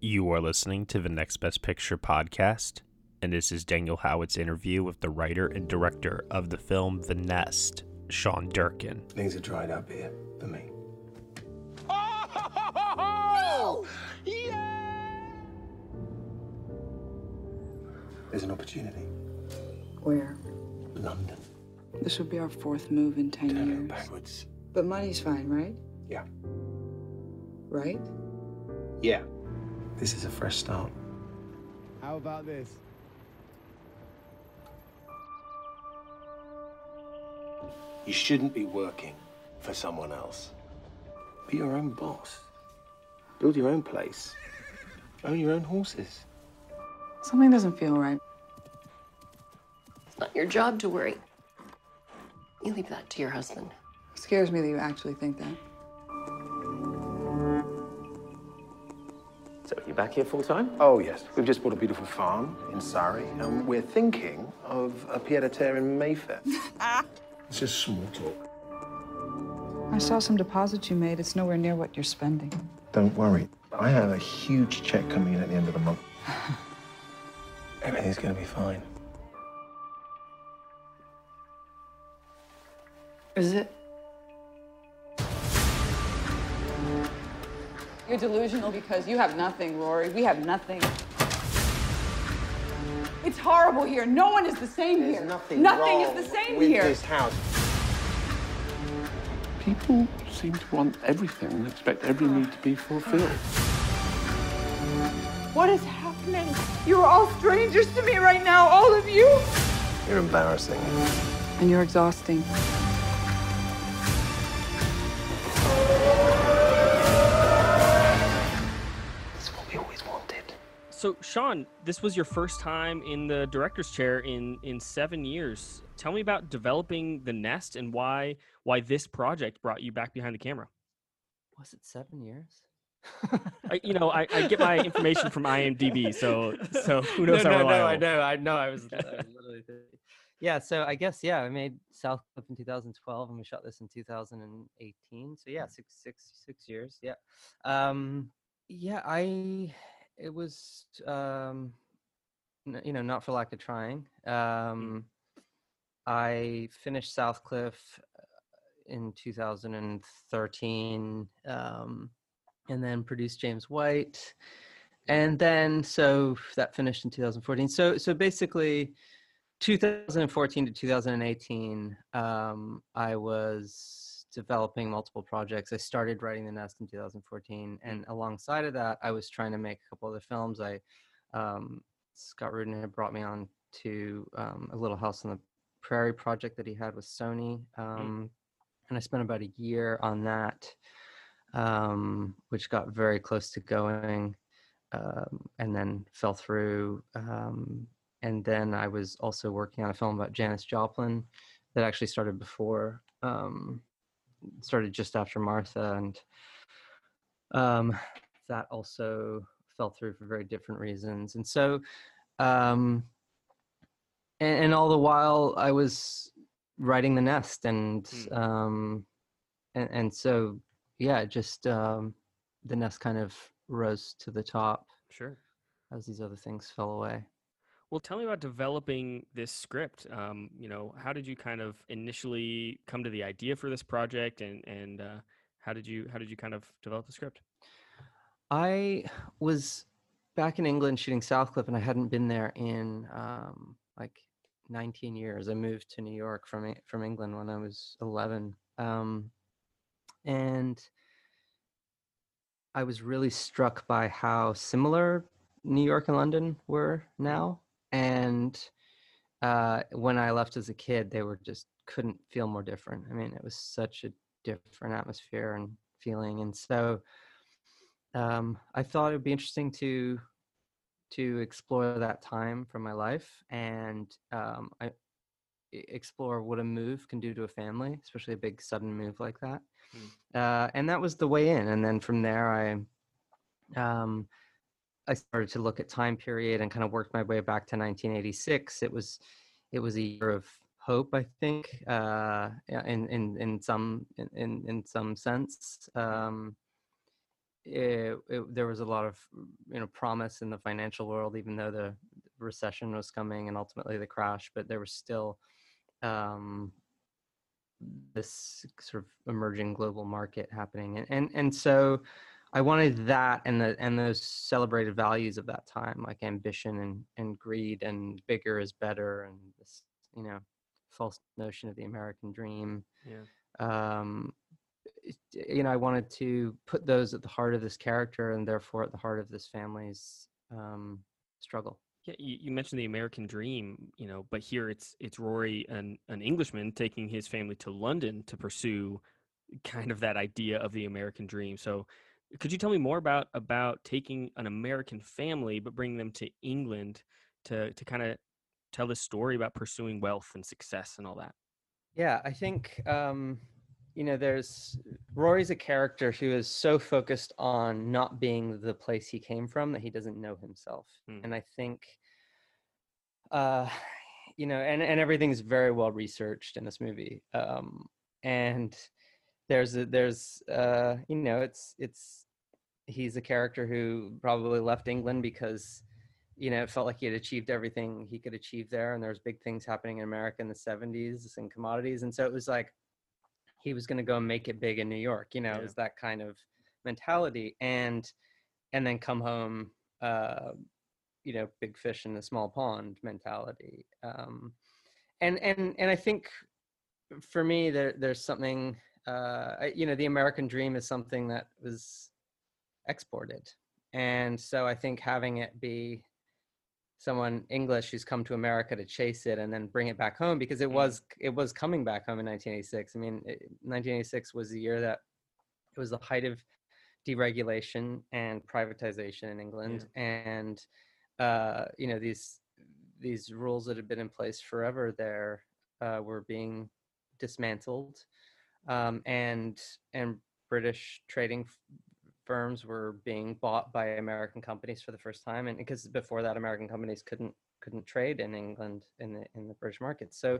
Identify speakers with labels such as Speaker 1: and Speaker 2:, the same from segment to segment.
Speaker 1: You are listening to the Next Best Picture podcast, and this is Daniel Howitt's interview with the writer and director of the film The Nest, Sean Durkin.
Speaker 2: Things are dried up here for me.
Speaker 3: Oh! yeah!
Speaker 2: There's an opportunity.
Speaker 4: Where?
Speaker 2: London.
Speaker 4: This would be our fourth move in 10
Speaker 2: Turn
Speaker 4: years.
Speaker 2: backwards.
Speaker 4: But money's fine, right?
Speaker 2: Yeah.
Speaker 4: Right?
Speaker 2: Yeah. This is a fresh start.
Speaker 3: How about this?
Speaker 2: You shouldn't be working for someone else. Be your own boss. Build your own place. Own your own horses.
Speaker 4: Something doesn't feel right.
Speaker 5: It's not your job to worry. You leave that to your husband.
Speaker 4: It scares me that you actually think that.
Speaker 2: Back here full time? Oh, yes. We've just bought a beautiful farm in Surrey, and we're thinking of a pied a terre in Mayfair. it's just small talk.
Speaker 4: I saw some deposits you made. It's nowhere near what you're spending.
Speaker 2: Don't worry. I have a huge check coming in at the end of the month. Everything's gonna be fine.
Speaker 4: Is it? You're delusional because you have nothing, Rory. We have nothing. It's horrible here. No one is the same here.
Speaker 2: nothing
Speaker 4: nothing
Speaker 2: wrong
Speaker 4: is the same
Speaker 2: with
Speaker 4: here.
Speaker 2: this house.
Speaker 6: People seem to want everything and expect every need to be fulfilled.
Speaker 4: What is happening? You're all strangers to me right now, all of you.
Speaker 2: You're embarrassing.
Speaker 4: And you're exhausting.
Speaker 7: So, Sean, this was your first time in the director's chair in in seven years. Tell me about developing the Nest and why why this project brought you back behind the camera.
Speaker 8: Was it seven years?
Speaker 7: I, you know, I, I get my information from IMDb, so so who knows
Speaker 8: no,
Speaker 7: how
Speaker 8: no, no, I know, I know. I was, I was literally thinking. Yeah, so I guess yeah, I made South Clip in 2012, and we shot this in 2018. So yeah, six, six, six years. Yeah, um, yeah. I it was um, you know not for lack of trying. Um, I finished Southcliffe uh, in 2013, um, and then produced James White, and then so that finished in 2014. So so basically, 2014 to 2018, um, I was developing multiple projects. I started writing The Nest in 2014, and alongside of that, I was trying to make a couple other films. I um, Scott Rudin had brought me on to um, a Little House on the Prairie project that he had with Sony, um, and I spent about a year on that, um, which got very close to going, um, and then fell through. Um, and then I was also working on a film about Janis Joplin that actually started before, um, started just after Martha, and um, that also fell through for very different reasons. And so, um, and, and all the while I was writing the nest, and um, and, and so yeah, just um, the nest kind of rose to the top
Speaker 7: Sure.
Speaker 8: as these other things fell away.
Speaker 7: Well, tell me about developing this script. Um, you know, how did you kind of initially come to the idea for this project, and and uh, how did you how did you kind of develop the script?
Speaker 8: I was back in England shooting Southcliffe, and I hadn't been there in um, like 19 years. I moved to New York from from England when I was 11, um, and I was really struck by how similar New York and London were now. And uh, when I left as a kid, they were just couldn't feel more different. I mean, it was such a different atmosphere and feeling, and so um, I thought it would be interesting to to explore that time from my life and um, I explore what a move can do to a family, especially a big sudden move like that. Uh, and that was the way in. And then from there, I um, I started to look at time period and kind of worked my way back to 1986. It was it was a year of hope, I think, uh, in in in some in in some sense. Um, it, it, there was a lot of you know promise in the financial world, even though the recession was coming and ultimately the crash. But there was still um, this sort of emerging global market happening, and and and so I wanted that and the and those celebrated values of that time, like ambition and and greed and bigger is better, and this you know false notion of the American dream.
Speaker 7: Yeah.
Speaker 8: Um, you know, I wanted to put those at the heart of this character, and therefore at the heart of this family's um, struggle.
Speaker 7: Yeah, you, you mentioned the American dream, you know, but here it's it's Rory, an an Englishman, taking his family to London to pursue kind of that idea of the American dream. So, could you tell me more about about taking an American family but bringing them to England to to kind of tell this story about pursuing wealth and success and all that?
Speaker 8: Yeah, I think um, you know, there's Rory's a character who is so focused on not being the place he came from that he doesn't know himself,
Speaker 7: Hmm.
Speaker 8: and I think, uh, you know, and and everything's very well researched in this movie, um, and there's a, there's uh, you know, it's it's he's a character who probably left England because you know, it felt like he had achieved everything he could achieve there, and there was big things happening in America in the '70s and commodities, and so it was like he was going to go and make it big in New York. You know, it was that kind of mentality, and and then come home, uh, you know, big fish in a small pond mentality. Um, and and and I think for me, there there's something, uh, I- you know, the American dream is something that was exported, and so I think having it be someone English who's come to America to chase it and then bring it back home because it was it was coming back home in 1986. I mean, it, 1986 was the year that it was the height of deregulation and privatization in England, and uh, you know these these rules that had been in place forever there uh, were being dismantled, um, and and British trading firms were being bought by American companies for the first time, and because before that, American companies couldn't couldn't trade in England in the in the British market. So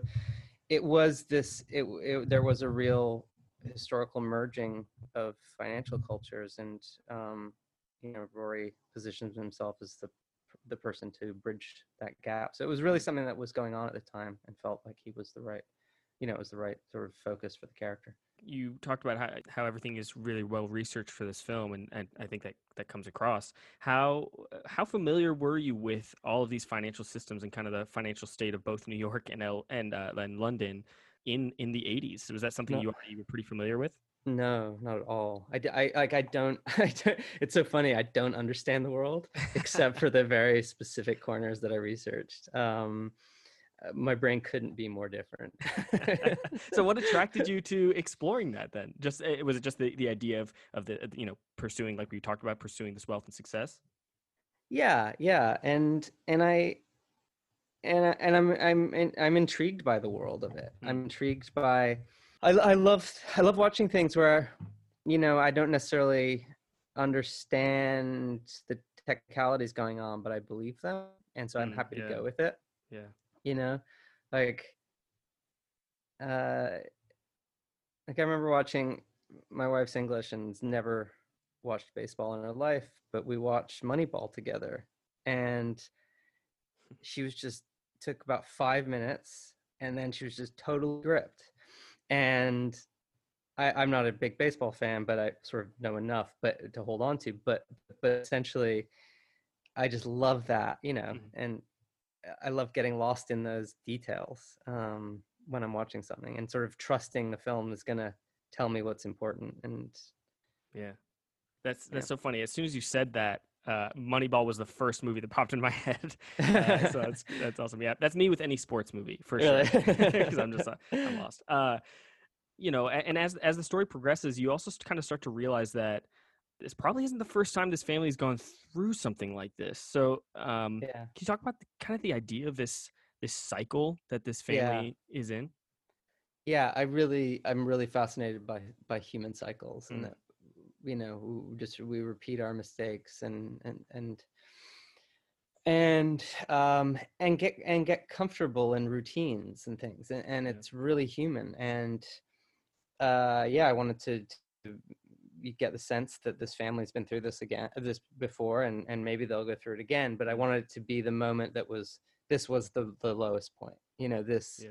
Speaker 8: it was this. It, it there was a real historical merging of financial cultures, and um, you know Rory positions himself as the the person to bridge that gap. So it was really something that was going on at the time, and felt like he was the right, you know, it was the right sort of focus for the character.
Speaker 7: you talked about how, how everything is really well researched for this film and, and i think that that comes across how how familiar were you with all of these financial systems and kind of the financial state of both new york and L, and, uh, and london in in the 80s was that something
Speaker 8: No.
Speaker 7: you already were pretty familiar with
Speaker 8: No, not at all. I, I- like I don't, I don't. It's so funny. I don't understand the world except for the very specific corners that I researched. Um, my brain couldn't be more different.
Speaker 7: so what attracted you to exploring that then just uh, was it just the, the idea of of the uh, you know pursuing like we talked about pursuing this wealth and success
Speaker 8: yeah, yeah, and and I and I, and I'm I'm I'm intrigued by the world of it. I'm intrigued by I I love I love watching things where you know I don't necessarily understand the technicalities going on, but I believe them, and so I'm
Speaker 7: Mm,
Speaker 8: happy
Speaker 7: yeah.
Speaker 8: to go with it.
Speaker 7: yeah
Speaker 8: You know, like uh, like I remember watching my wife's English and never watched baseball in her life, but we watched Moneyball together, and she was just took about five minutes, and then she was just totally gripped. And I, I'm not a big baseball fan, but I sort of know enough, but to hold on to. But but essentially, I just love that, you know, and I love getting lost in those details um, when I'm watching something, and sort of trusting the film is gonna tell me what's important. And
Speaker 7: Yeah, that's that's so funny. As soon as you said that, uh, Moneyball was the first movie that popped in my head. Uh, so that's that's awesome. Yeah, that's me with any sports movie for
Speaker 8: Really?
Speaker 7: sure. Because I'm just uh, I'm lost. Uh, you know, and as as the story progresses, you also kind of start to realize that this probably isn't the first time this family's gone through something like this. So, um,
Speaker 8: Yeah.
Speaker 7: can you talk about the, kind of the idea of this this cycle that this
Speaker 8: Yeah.
Speaker 7: family is in?
Speaker 8: yeah i really i'm really fascinated by by human cycles and
Speaker 7: Mm.
Speaker 8: that you know just we repeat our mistakes and and and and um and get and get comfortable in routines and things and, and it's really human and uh yeah i wanted to, to you get the sense that this family's been through this again this before and and maybe they'll go through it again but i wanted it to be the moment that was this was the the lowest point you know this
Speaker 7: Yeah.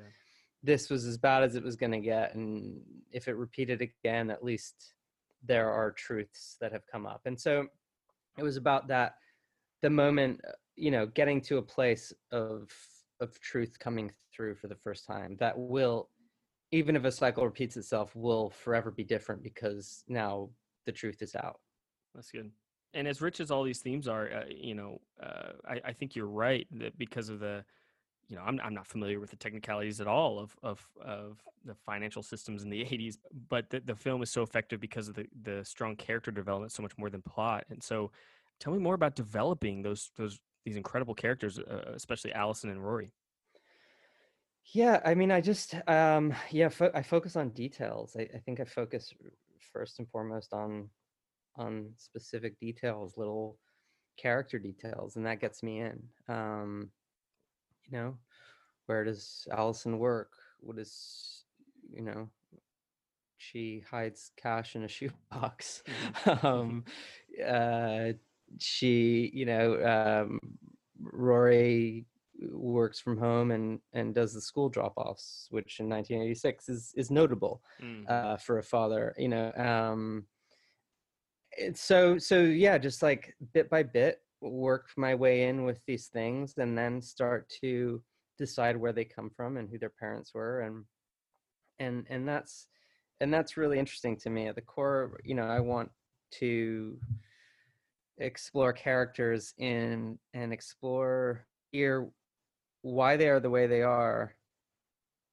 Speaker 8: this was as bad as it was going to get and if it repeated again at least there are truths that have come up and so it was about that the moment uh, you know getting to a place of of truth coming through for the first time that will even if a cycle repeats itself will forever be different because now the truth is out
Speaker 7: That's good. And as rich as all these themes are, uh, you know, uh, I, I think you're right that because of the, you know, I'm I'm not familiar with the technicalities at all of of of the financial systems in the 80s, but the, the film is so effective because of the the strong character development, so much more than plot. And so, tell me more about developing those those these incredible characters, uh, especially Allison and Rory.
Speaker 8: Yeah, I mean, I just um yeah, fo- I focus on details. I, I think I focus r- first and foremost on on specific details, little character details, and that gets me in. Um, you know, where does Allison work? What is you know, she hides cash in a shoebox. um, uh, she, you know, um, Rory works from home and and does the school drop-offs, which in 1986 is is notable
Speaker 7: Mm.
Speaker 8: uh, for a father. You know, um, it's so so yeah, just like bit by bit, work my way in with these things, and then start to decide where they come from and who their parents were, and and and that's and that's really interesting to me. At the core, you know, I want to explore characters in and explore here why they are the way they are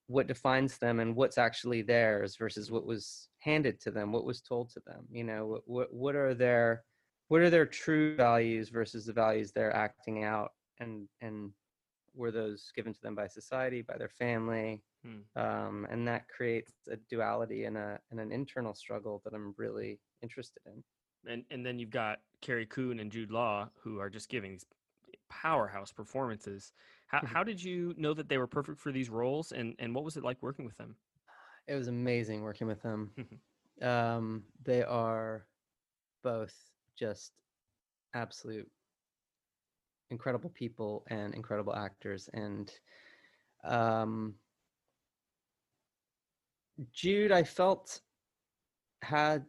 Speaker 8: what defines them and what's actually theirs versus what was handed to them what was told to them you know what what, what are their what are their true values versus the values they're acting out and and were those given to them by society by their family
Speaker 7: Hmm.
Speaker 8: um, and that creates a duality and a and an internal struggle that i'm really interested in
Speaker 7: and and then you've got Carrie Coon and Jude Law who are just giving these powerhouse performances. How how did you know that they were perfect for these roles, and and what was it like working with them?
Speaker 8: it was amazing working with them. um, they are both just absolute incredible people and incredible actors. And um, Jude, I felt had,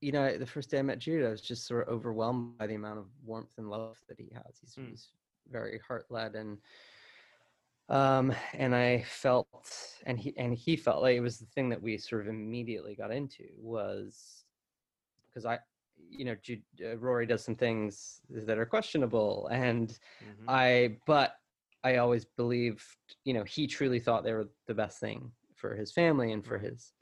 Speaker 8: you know, the first day I met Jude, I was just sort of overwhelmed by the amount of warmth and love that he has. He's,
Speaker 7: Mm.
Speaker 8: he's very heart led and um and i felt and he and he felt like it was the thing that we sort of immediately got into was because i you know Jude, uh, rory does some things that are questionable and i but i always believed you know he truly thought they were the best thing for his family and for his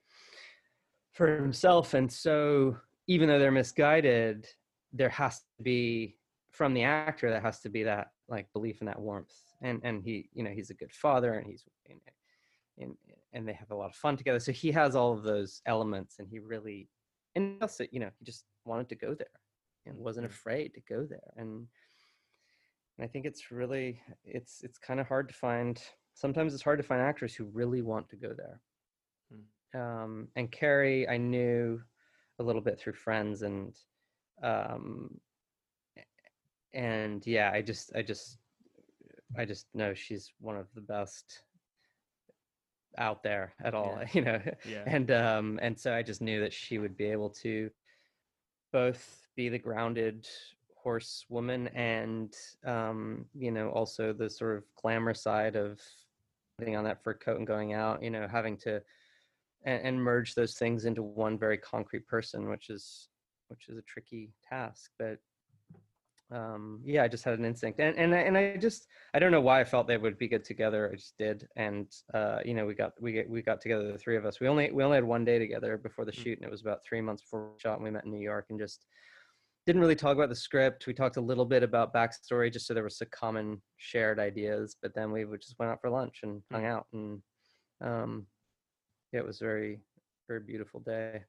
Speaker 8: for himself. And so even though they're misguided there has to be from the actor there has to be that like belief in that warmth and and he you know he's a good father and he's and, and and they have a lot of fun together. So he has all of those elements and he really and also you know he just wanted to go there and wasn't afraid to go there. And and i think it's really it's it's kind of hard to find sometimes it's hard to find actors who really want to go there. Um and carrie i knew a little bit through friends and um and yeah i just i just i just know she's one of the best out there at all
Speaker 7: Yeah.
Speaker 8: you know
Speaker 7: Yeah.
Speaker 8: and um and so i just knew that she would be able to both be the grounded horsewoman and um you know also the sort of glamour side of putting on that fur coat and going out you know having to and, and merge those things into one very concrete person which is which is a tricky task but um yeah i just had an instinct and and I, and I just i don't know why i felt they would be good together i just did and uh you know we got we get we got together the three of us we only we only had one day together before the shoot and it was about three months before we shot and we met in new york and just didn't really talk about the script. We talked a little bit about backstory, just so there was some common shared ideas. But then we would just went out for lunch and hung out, and um, yeah, it was very, very beautiful day.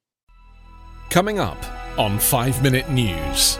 Speaker 9: Coming up on Five Minute News,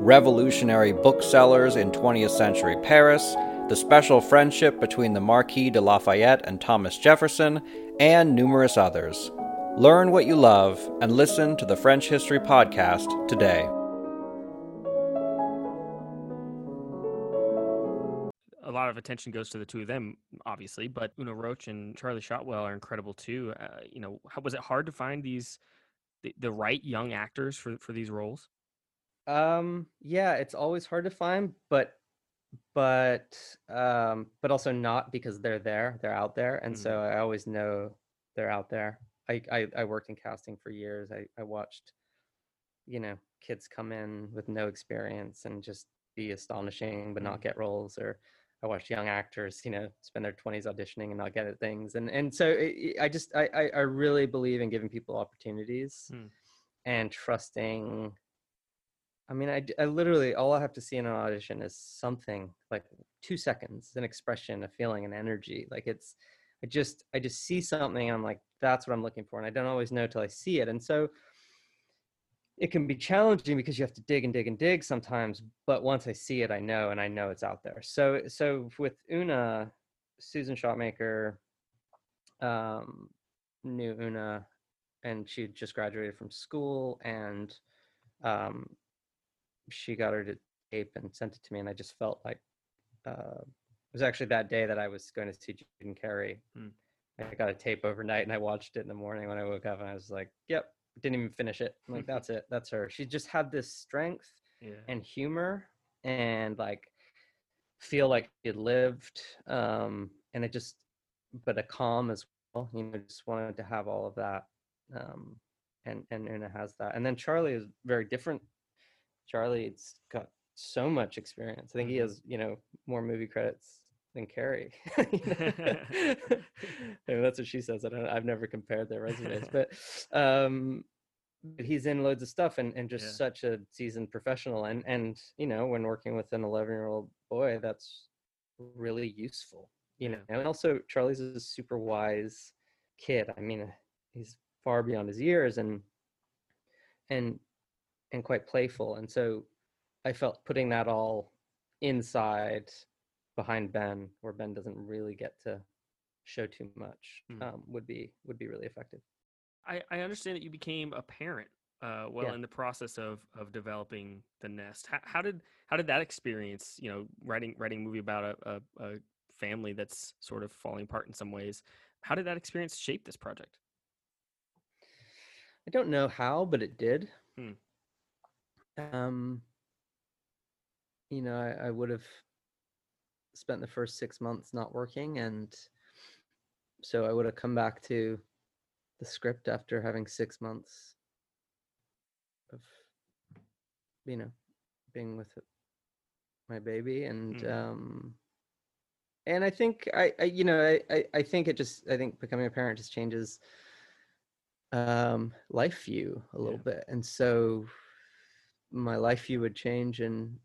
Speaker 10: revolutionary booksellers in 20th century Paris, the special friendship between the Marquis de Lafayette and Thomas Jefferson, and numerous others. Learn what you love and listen to the French History Podcast today.
Speaker 7: a lot of attention goes to the two of them, obviously, but Oona Roche and Charlie Shotwell are incredible too. Uh, you know, how, was it hard to find these the, the right young actors for for these roles?
Speaker 8: Um, yeah, it's always hard to find, but but um, but also not because they're there, they're out there, and
Speaker 7: Mm.
Speaker 8: so I always know they're out there. I I, I worked in casting for years. I I watched, you know, kids come in with no experience and just be astonishing but not
Speaker 7: Mm.
Speaker 8: get roles, or I watched young actors, you know, spend their twenties auditioning and not get at things, and and so it, I just I I I really believe in giving people opportunities
Speaker 7: Hmm.
Speaker 8: and trusting I mean, I literally all I have to see in an audition is something like two seconds, an expression, a feeling, an energy. Like it's, I just I just see something and I'm like, that's what I'm looking for, and I don't always know till I see it, and so it can be challenging because you have to dig and dig and dig sometimes. But once I see it, I know, and I know it's out there. So so with Oona, Susan Shopmaker, um, knew Oona, and she just graduated from school, and um, she got her to tape and sent it to me, and I just felt like uh, it was actually that day that I was going to see June Carey.
Speaker 7: Hmm.
Speaker 8: I got a tape overnight, and I watched it in the morning when I woke up, and I was like, "Yep." Didn't even finish it. I'm like, "That's it. That's her." She just had this strength
Speaker 7: Yeah.
Speaker 8: and humor, and like feel like it lived, um, and it just, but a calm as well. You know, just wanted to have all of that, um, and and Oona has that. And then Charlie is very different Charlie's got so much experience. I think he
Speaker 7: Mhm.
Speaker 8: has, you know, more movie credits than Carrie. I mean, that's what she says. I don't. I've never compared their resumes, but um, but he's in loads of stuff and, and just
Speaker 7: Yeah.
Speaker 8: such a seasoned professional. And and you know, when working with an 11 year old boy, that's really useful. You know, and also Charlie's a super wise kid. I mean, he's far beyond his years, and and and quite playful. And so I felt putting that all inside behind Ben, where Ben doesn't really get to show too much,
Speaker 7: Hmm.
Speaker 8: um, would be would be really effective.
Speaker 7: I, I understand that you became a parent uh, well
Speaker 8: Yeah.
Speaker 7: in the process of of developing the nest. How, how did how did that experience? You know, writing writing a movie about a, a, a family that's sort of falling apart in some ways. How did that experience shape this project?
Speaker 8: I don't know how, but it did.
Speaker 7: Hmm.
Speaker 8: Um, you know, I, I would have spent the first six months not working, and so I would have come back to the script after having six months of, you know, being with my baby, and
Speaker 7: Mhm.
Speaker 8: um, and I think I, I you know, I, I, I think it just, I think becoming a parent just changes um life view a little bit and so my life view would change and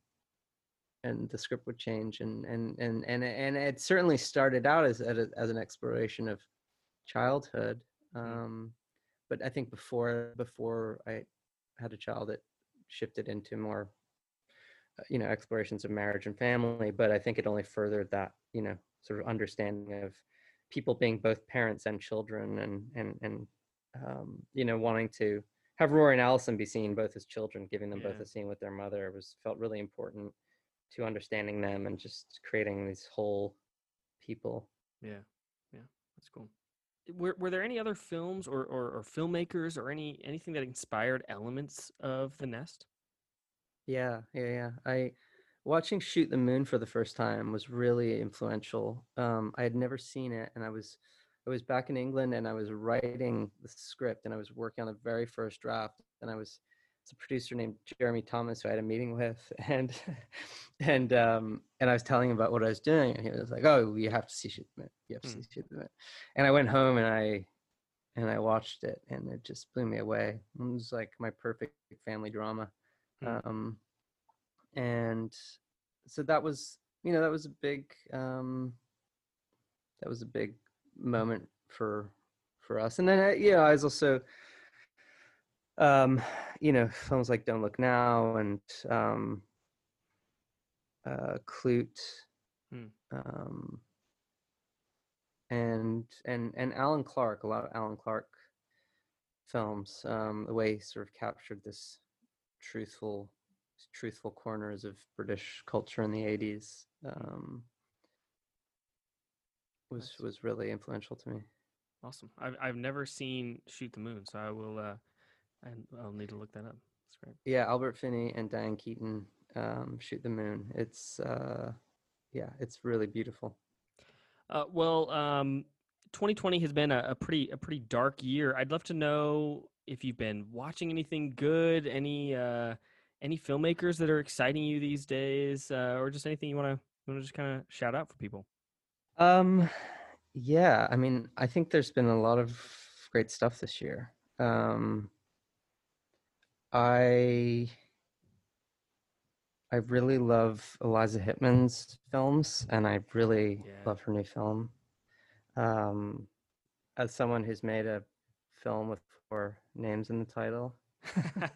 Speaker 8: and the script would change and and and and, and it certainly started out as as as an exploration of childhood um but i think before before i had a child it shifted into more you know explorations of marriage and family but i think it only furthered that you know sort of understanding of people being both parents and children and and and um, you know wanting to have rory and allison be seen both as children giving them both a scene with their mother was felt really important to understanding them and just creating these whole people
Speaker 7: Yeah, yeah, that's cool. Were Were there any other films or, or or filmmakers or any anything that inspired elements of The Nest?
Speaker 8: Yeah, yeah, yeah. I watching Shoot the Moon for the first time was really influential. Um, I had never seen it, and I was I was back in England, and I was writing the script, and I was working on the very first draft, and I was it's a producer named Jeremy Thomas who I had a meeting with, and and um, and I was telling him about what I was doing, and he was like, "Oh, you have to see Shoot the You have to
Speaker 7: Hmm.
Speaker 8: see Shoot the And I went home and I and I watched it, and it just blew me away. It was like my perfect family drama.
Speaker 7: Hmm.
Speaker 8: Um, and so that was you know that was a big um that was a big moment for for us and then uh, yeah i was also um you know films like don't look now and um uh klute
Speaker 7: Hmm.
Speaker 8: um and and and alan clarke a lot of alan clarke films um the way he sort of captured this truthful truthful corners of british culture in the 80s um was was really influential to me
Speaker 7: Awesome. I've I've never seen Shoot the Moon, so I will. Uh, I, I'll need to look that up. That's great.
Speaker 8: yeah albert finney and diane keaton um shoot the moon it's uh yeah it's really beautiful
Speaker 7: Uh, well, um, 2020 has been a, a pretty a pretty dark year. I'd love to know if you've been watching anything good, any uh, any filmmakers that are exciting you these days, uh, or just anything you want to want to just kind of shout out for people.
Speaker 8: Um, yeah, I mean, I think there's been a lot of great stuff this year. Um, I I really love Eliza Hittman's films, and I really love her new film. Um, as someone who's made a film with four names in the title,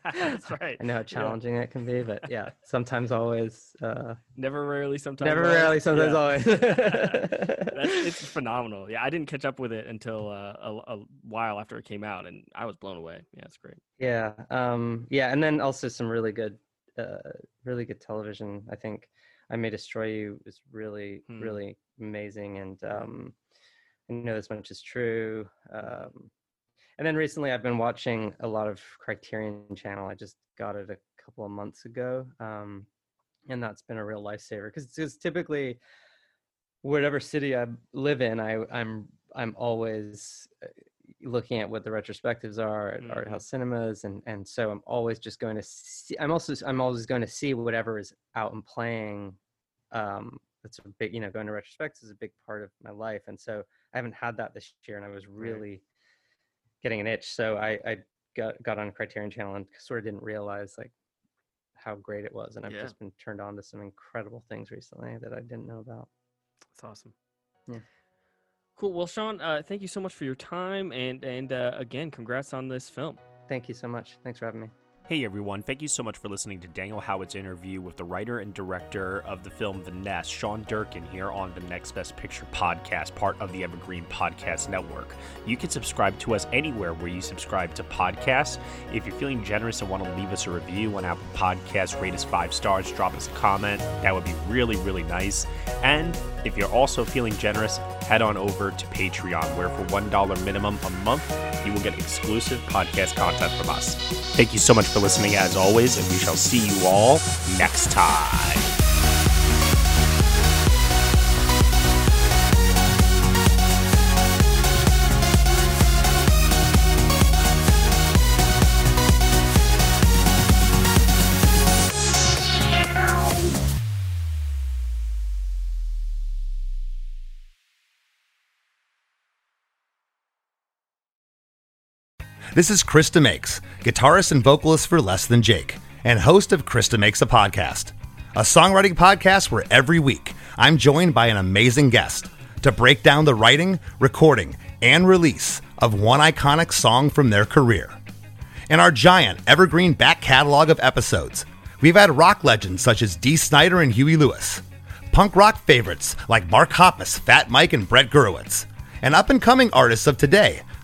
Speaker 7: That's right.
Speaker 8: I know how
Speaker 7: Yeah.
Speaker 8: challenging it can be, but yeah, sometimes always. Uh,
Speaker 7: Never, rarely, sometimes.
Speaker 8: Never,
Speaker 7: always.
Speaker 8: rarely, sometimes
Speaker 7: Yeah.
Speaker 8: always.
Speaker 7: That's, it's phenomenal. Yeah, I didn't catch up with it until uh, a, a while after it came out, and I was blown away. Yeah, it's great.
Speaker 8: Yeah, um, yeah, and then also some really good, uh, really good television. I think I May Destroy You is really,
Speaker 7: Hmm.
Speaker 8: really amazing, and um, I know this much is true. Um, and then recently, I've been watching a lot of Criterion Channel. I just got it a couple of months ago, um, and that's been a real lifesaver because it's typically, whatever city I live in, I, I'm I'm always uh, looking at what the retrospectives are at art house cinemas and and so i'm always just going to see i'm also i'm always going to see whatever is out and playing um that's a big you know going to retrospectives is a big part of my life and so i haven't had that this year and i was really getting an itch so i i got got on criterion channel and sort of didn't realize like how great it was and i've
Speaker 7: Yeah.
Speaker 8: just been turned on to some incredible things recently that i didn't know about
Speaker 7: That's awesome.
Speaker 8: Yeah.
Speaker 7: Cool. Well, Sean, uh, thank you so much for your time, and and uh, again, congrats on this film.
Speaker 8: thank you so much thanks for having me
Speaker 1: Hey everyone, thank you so much for listening to Daniel Howitt's interview with the writer and director of the film The Nest, Sean Durkin, here on the Next Best Picture podcast, part of the Evergreen Podcast Network. You can subscribe to us anywhere where you subscribe to podcasts. If you're feeling generous and want to leave us a review on Apple Podcasts, rate us five stars, drop us a comment. That would be really, really nice. And if you're also feeling generous, head on over to Patreon, where for $1 minimum a month, you will get exclusive podcast content from us. Thank you so much for listening, as always, and we shall see you all next time.
Speaker 11: This is Chris DeMakes, guitarist and vocalist for Less Than Jake, and host of Chris DeMakes a Podcast, a songwriting podcast where every week I'm joined by an amazing guest to break down the writing, recording, and release of one iconic song from their career. In our giant evergreen back catalog of episodes, We've had rock legends such as Dee Snider and Huey Lewis, punk rock favorites like Mark Hoppus, Fat Mike, and Brett Gurewitz, and up and coming artists of today